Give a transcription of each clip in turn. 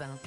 Europe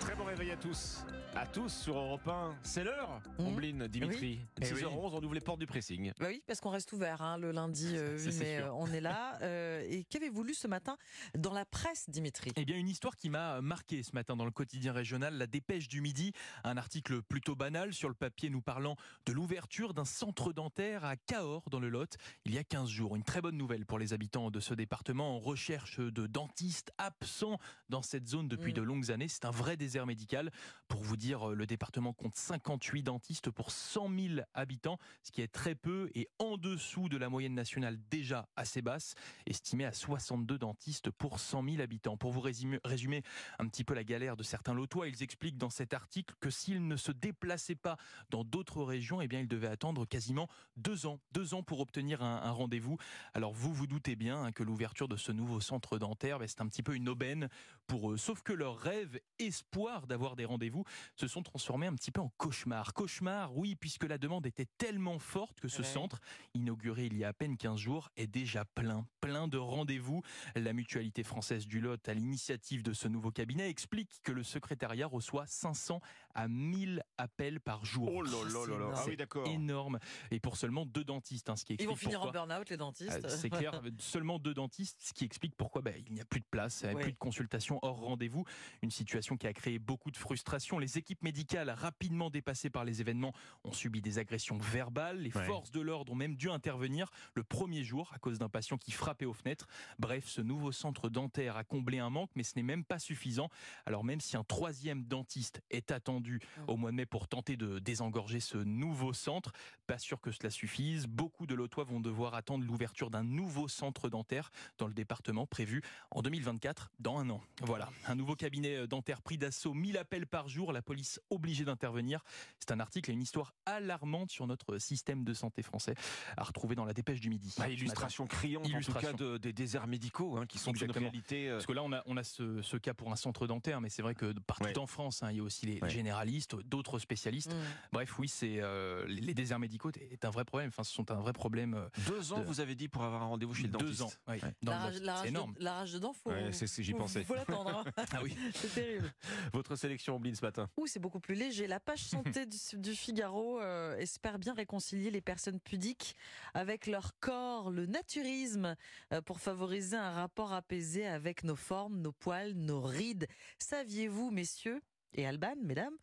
1. Très bon réveil à tous. À tous sur Europe 1. C'est l'heure. Ombline, Dimitri. Eh 6h11, on ouvre les portes du pressing. Bah oui, parce qu'on reste ouvert hein, le lundi euh, Ça, 8 c'est mai, sûr. euh, on est là. Euh, et qu'avez-vous lu ce matin dans la presse, Dimitri? Eh bien, une histoire qui m'a marqué ce matin dans le quotidien régional, la dépêche du midi, un article plutôt banal sur le papier nous parlant de l'ouverture d'un centre dentaire à Cahors dans le Lot il y a 15 jours. Une très bonne nouvelle pour les habitants de ce département en recherche de dentistes absents dans cette zone depuis Mm. de longues années. C'est un vrai désert médical. Pour vous dire, le département compte 58 dentistes pour 100 000 habitants, ce qui est très peu et en dessous de la moyenne nationale déjà assez basse, estimée à 62 dentistes pour 100 000 habitants. Pour vous résumer, un petit peu la galère de certains lotois, ils expliquent dans cet article que s'ils ne se déplaçaient pas dans d'autres régions, eh bien, ils devaient attendre quasiment deux ans, deux ans pour obtenir un, un rendez-vous. Alors vous vous doutez bien hein, que l'ouverture de ce nouveau centre dentaire, ben, c'est un petit peu une aubaine pour eux. Sauf que leur rêve, espoir d'avoir des rendez-vous, se sont transformés un petit peu en cauchemar. Cauchemar, oui, puisque la demande était tellement forte que ce Ouais. centre, inauguré il y a à peine 15 jours, est déjà plein, plein de rendez-vous. La mutualité française du Lot, à l'initiative de ce nouveau cabinet, explique que le secrétariat reçoit 500 à 1000 appels par jour. Oh là là là là. Ah oui, d'accord. Énorme. Et pour seulement deux dentistes, hein, ce qui Ils explique vont finir pourquoi... en burn-out, les dentistes. Euh, C'est clair, seulement deux dentistes, ce qui explique pourquoi bah, il n'y a plus de place, Ouais. plus de consultations hors rendez-vous. Une situation qui a créé beaucoup de frustration. Les équipes médicales, rapidement dépassées par les événements, ont subi des agressions verbales. Les Ouais. forces de l'ordre ont même dû intervenir le premier jour à cause d'un patient qui frappait aux fenêtres. Bref, ce nouveau centre dentaire a comblé un manque, mais ce n'est même pas suffisant. Alors même si un troisième dentiste est attendu au mois de mai pour tenter de désengorger ce nouveau centre, pas sûr que cela suffise. Beaucoup de lotois vont devoir attendre l'ouverture d'un nouveau centre dentaire dans le département prévu en 2024, dans un an. Voilà, un nouveau cabinet dentaire pris d'assaut, 1000 appels par jour, la police obligée d'intervenir. C'est un article et une histoire alarmante sur notre système de santé français à retrouver dans la dépêche du midi. Bah, illustration criante, en Illustration. tout cas, de- des déserts médicaux hein, qui sont Exactement. une réalité. euh, Parce que là, on a, on a ce, ce cas pour un centre dentaire, mais c'est vrai que partout Ouais. en France, hein, il y a aussi les Ouais. généralistes, d'autres spécialistes. Mm. Bref, oui, c'est euh, les les déserts médicaux est un vrai problème. Enfin, ce sont un vrai problème. euh, Deux ans, de- vous avez dit, pour avoir un rendez-vous chez le dentiste. deux ans. oui, Ouais. dans La rage, la C'est rage énorme. de, la rage dedans, faut, Ouais, c'est- c'est- j'y faut- pensais. faut l'attendre. hein. Ah oui. c'est terrible. Votre sélection, Ombline, ce matin. Ouh, c'est beaucoup plus léger. La page santé du, du Figaro euh, espère bien réconcilier les personnes pudiques avec leur corps, le naturisme, euh, pour favoriser un rapport apaisé avec nos formes, nos poils, nos rides. Saviez-vous, messieurs et Alban, mesdames,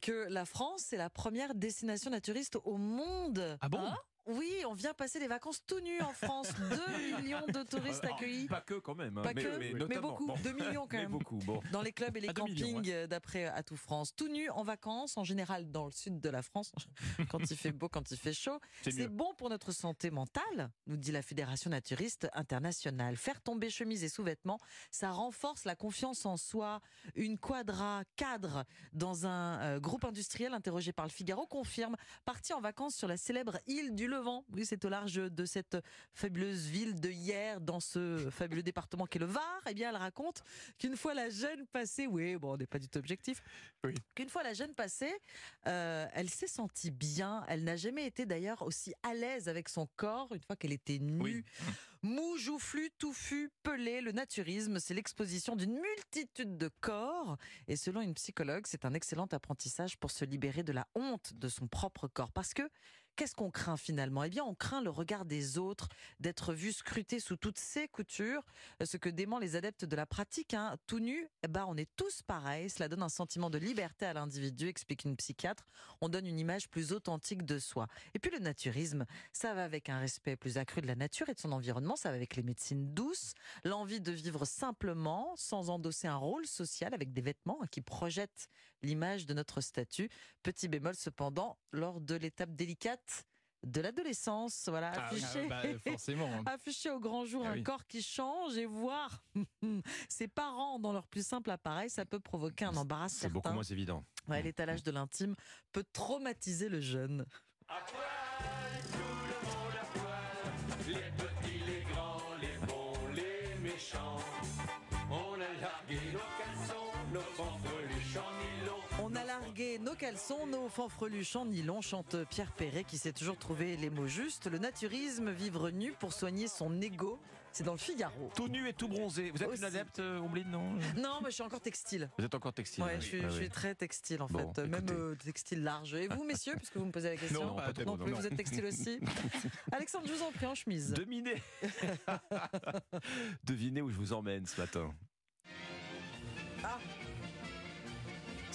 que la France est la première destination naturiste au monde? Ah bon? Hein? Oui, on vient passer des vacances tout nus en France. 2 millions de touristes Ah, accueillis. Pas que, quand même. hein, Pas que, mais beaucoup. Bon. 2 millions quand Mais même. beaucoup, bon. Dans les clubs et les À millions, campings, euh, d'après Atout France. Tout nu en vacances, en général dans le sud de la France, quand il fait beau, quand il fait chaud. C'est bon pour notre santé mentale, nous dit la Fédération naturiste internationale. Faire tomber chemise et sous-vêtements, ça renforce la confiance en soi. Une quadra cadre dans un euh, groupe industriel interrogé par le Figaro confirme parti en vacances sur la célèbre île du Levant. Oui, c'est au large de cette fabuleuse ville de hier, dans ce fabuleux département qu'est le Var. Eh bien, elle raconte qu'une fois la jeune passée, oui, bon, on n'est pas du tout objectif, Oui. qu'une fois la jeune passée, euh, elle s'est sentie bien. Elle n'a jamais été d'ailleurs aussi à l'aise avec son corps une fois qu'elle était nue. Oui. Mou, joufflu, touffu, pelé, le naturisme, c'est l'exposition d'une multitude de corps. Et selon une psychologue, c'est un excellent apprentissage pour se libérer de la honte de son propre corps. Parce que qu'est-ce qu'on craint finalement? Eh bien, on craint le regard des autres, d'être vu scruté sous toutes ses coutures. Ce que dément les adeptes de la pratique, hein. tout nu, eh ben, on est tous pareils. Cela donne un sentiment de liberté à l'individu, explique une psychiatre. On donne une image plus authentique de soi. Et puis le naturisme, ça va avec un respect plus accru de la nature et de son environnement, ça va avec les médecines douces, l'envie de vivre simplement, sans endosser un rôle social avec des vêtements qui projettent l'image de notre statut. Petit bémol cependant, lors de l'étape délicate de l'adolescence, voilà, Ah oui, affiché. bah, forcément. Afficher au grand jour Ah un oui. corps qui change et voir ses parents dans leur plus simple appareil, ça peut provoquer un embarras C'est beaucoup moins évident. Ouais, l'étalage de l'intime peut traumatiser le jeune. A largué nos fanfreluches en nylon. Chante Pierre Perret qui sait toujours trouver les mots justes. Le naturisme, vivre nu pour soigner son ego, c'est dans le Figaro. Tout nu et tout bronzé. Vous êtes Aussi. une adepte, euh, Ombline, non? Non, mais je suis encore textile. Vous êtes encore textile Ouais, oui. je, suis, je très textile en Bon, fait, même euh, textile large. Et vous, messieurs, puisque vous me posez la question Non, pas tellement, plus, non. vous êtes textile aussi. Alexandre, je vous en prie, en chemise. Devinez. Devinez où je vous emmène ce matin.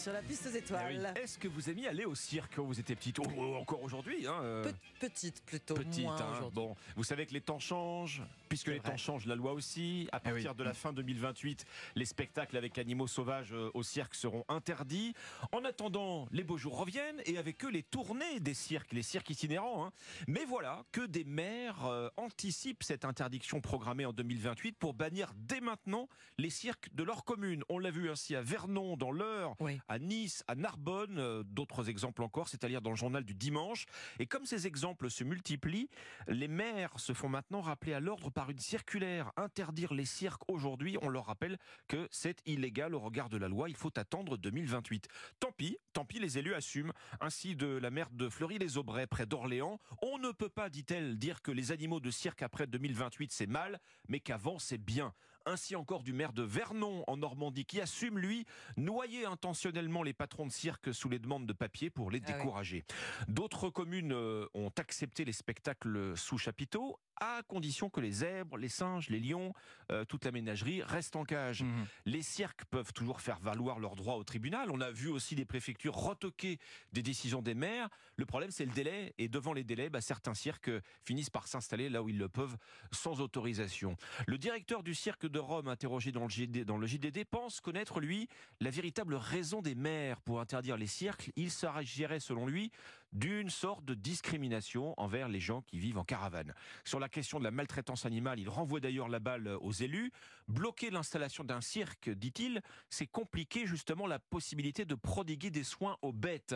Sur la piste aux oui. étoiles. Est-ce que vous aimiez aller au cirque quand vous étiez petite Oh, Encore aujourd'hui, hein euh, Pe- petite plutôt, Petite, moins hein. bon, vous savez que les temps changent, puisque les temps changent, la loi aussi. À Eh oui. partir de la fin 2028, les spectacles avec animaux sauvages euh, au cirque seront interdits. En attendant, les beaux jours reviennent et avec eux les tournées des cirques, les cirques itinérants. hein. Mais voilà que des maires euh, anticipent cette interdiction programmée en 2028 pour bannir dès maintenant les cirques de leur commune. On l'a vu ainsi à Vernon, dans l'Eure, Oui. à Nice, à Narbonne, euh, d'autres exemples encore, c'est-à-dire dans le journal du dimanche. Et comme ces exemples se multiplient, les maires se font maintenant rappeler à l'ordre par une circulaire. Interdire les cirques aujourd'hui, on leur rappelle que c'est illégal au regard de la loi, il faut attendre 2028. Tant pis, tant pis, les élus assument. Ainsi de la maire de Fleury-les-Aubrais, près d'Orléans, on ne peut pas, dit-elle, dire que les animaux de cirque après 2028 c'est mal, mais qu'avant c'est bien. Ainsi encore du maire de Vernon en Normandie qui assume, lui, noyer intentionnellement les patrons de cirque sous les demandes de papier pour les Ah oui. décourager. D'autres communes euh, ont accepté les spectacles sous chapiteau à condition que les zèbres, les singes, les lions, euh, toute la ménagerie restent en cage. Mhm. Les cirques peuvent toujours faire valoir leurs droits au tribunal. On a vu aussi des préfectures retoquer des décisions des maires. Le problème, c'est le délai. Et devant les délais, bah, certains cirques finissent par s'installer là où ils le peuvent sans autorisation. Le directeur du cirque de Rome, interrogé dans le, JD, dans le JDD, pense connaître, lui, la véritable raison des maires pour interdire les cirques. Il s'agirait, selon lui, d'une sorte de discrimination envers les gens qui vivent en caravane. Sur la question de la maltraitance animale, il renvoie d'ailleurs la balle aux élus. Bloquer l'installation d'un cirque, dit-il, c'est compliquer justement la possibilité de prodiguer des soins aux bêtes.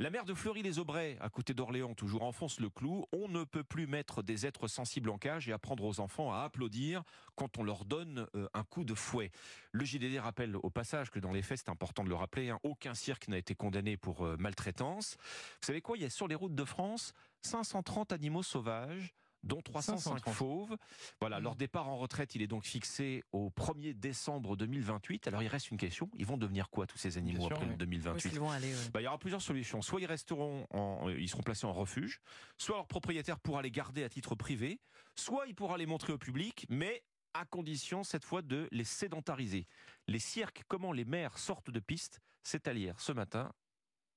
La maire de Fleury-les-Aubrais, à côté d'Orléans, toujours enfonce le clou. On ne peut plus mettre des êtres sensibles en cage et apprendre aux enfants à applaudir quand on leur donne euh, un coup de fouet. Le JDD rappelle au passage que dans les faits, c'est important de le rappeler, hein, aucun cirque n'a été condamné pour euh, maltraitance. Vous savez quoi? Il y a sur les routes de France 530 animaux sauvages dont 305 530. fauves. Voilà, leur départ en retraite, il est donc fixé au 1er décembre 2028. Alors il reste une question, ils vont devenir quoi tous ces animaux sûr, après le oui. Où 2028 est-ce qu'ils vont aller ouais. bah, il y aura plusieurs solutions. Soit ils resteront, en, euh, ils seront placés en refuge, soit leur propriétaire pourra les garder à titre privé, soit il pourra les montrer au public, mais à condition cette fois de les sédentariser. Les cirques, comment les maires sortent de piste, c'est à lire ce matin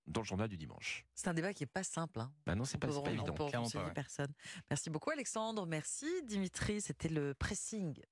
dans le journal du dimanche. C'est un débat qui est pas simple. Hein. Bah non, c'est pas, On peut- pas on évident. peut conseiller pas, ouais. personne. Merci beaucoup Alexandre, merci Dimitri, c'était le pressing